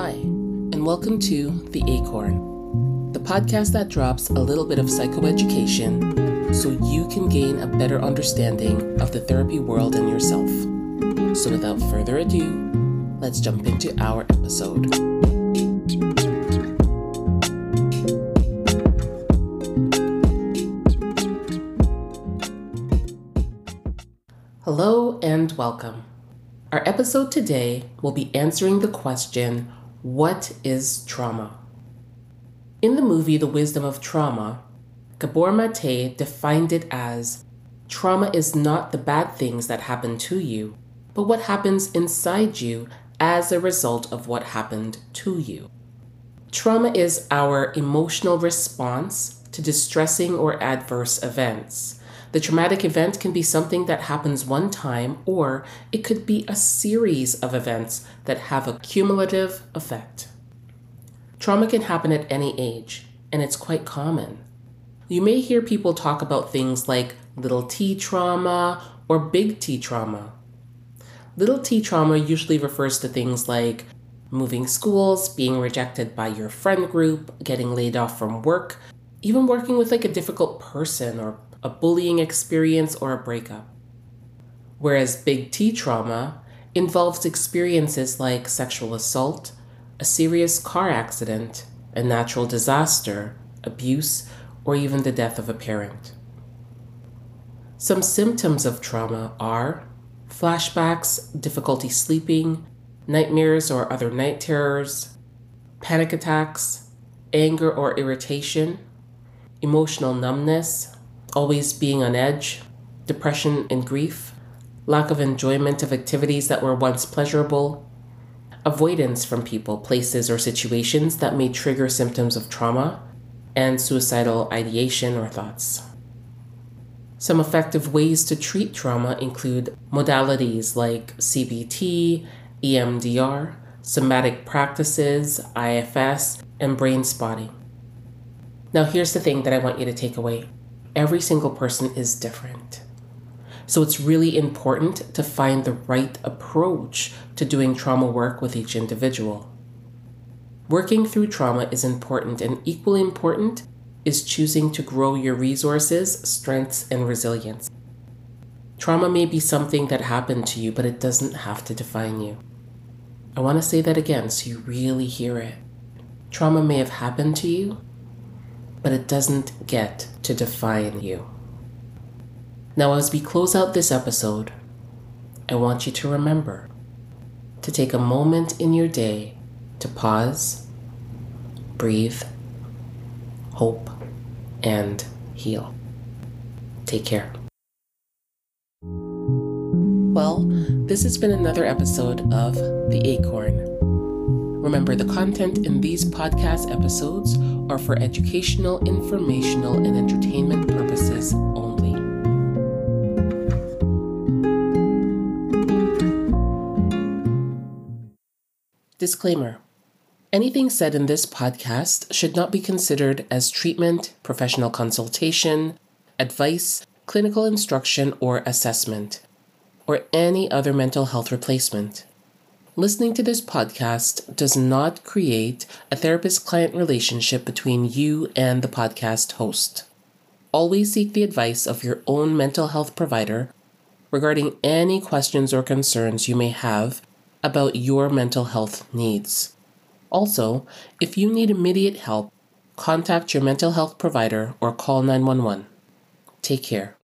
Hi, and welcome to The Acorn, the podcast that drops a little bit of psychoeducation so you can gain a better understanding of the therapy world and yourself. So, without further ado, let's jump into our episode. Hello and welcome. Our episode today will be answering the question What is trauma? In the movie The Wisdom of Trauma, Gabor Mate defined it as trauma is not the bad things that happen to you, but what happens inside you as a result of what happened to you. Trauma is our emotional response to distressing or adverse events. The traumatic event can be something that happens one time, or it could be a series of events that have a cumulative effect. Trauma can happen at any age, and it's quite common. You may hear people talk about things like little t trauma or big T trauma. Little t trauma usually refers to things like moving schools, being rejected by your friend group, getting laid off from work, even working with like a difficult person or a bullying experience, or a breakup. Whereas big T trauma involves experiences like sexual assault, a serious car accident, a natural disaster, abuse, or even the death of a parent. Some symptoms of trauma are flashbacks, difficulty sleeping, nightmares or other night terrors, panic attacks, anger or irritation, emotional numbness, always being on edge, depression and grief, lack of enjoyment of activities that were once pleasurable, avoidance from people, places, or situations that may trigger symptoms of trauma, and suicidal ideation or thoughts. Some effective ways to treat trauma include modalities like CBT, EMDR, somatic practices, IFS, and brain spotting. Now, here's the thing that I want you to take away every single person is different. So it's really important to find the right approach to doing trauma work with each individual. Working through trauma is important, and equally important is choosing to grow your resources, strengths, and resilience. Trauma may be something that happened to you, but it doesn't have to define you. I want to say that again so you really hear it. Trauma may have happened to you, but it doesn't get to define you. Now, as we close out this episode, I want you to remember to take a moment in your day to pause, breathe, hope, and heal. Take care. Well, this has been another episode of The Acorn. Remember, the content in these podcast episodes are for educational, informational, and entertainment purposes only. Disclaimer Anything said in this podcast should not be considered as treatment, professional consultation, advice, clinical instruction or assessment, or any other mental health replacement. Listening to this podcast does not create a therapist client relationship between you and the podcast host. Always seek the advice of your own mental health provider regarding any questions or concerns you may have about your mental health needs. Also, if you need immediate help, contact your mental health provider or call 911. Take care.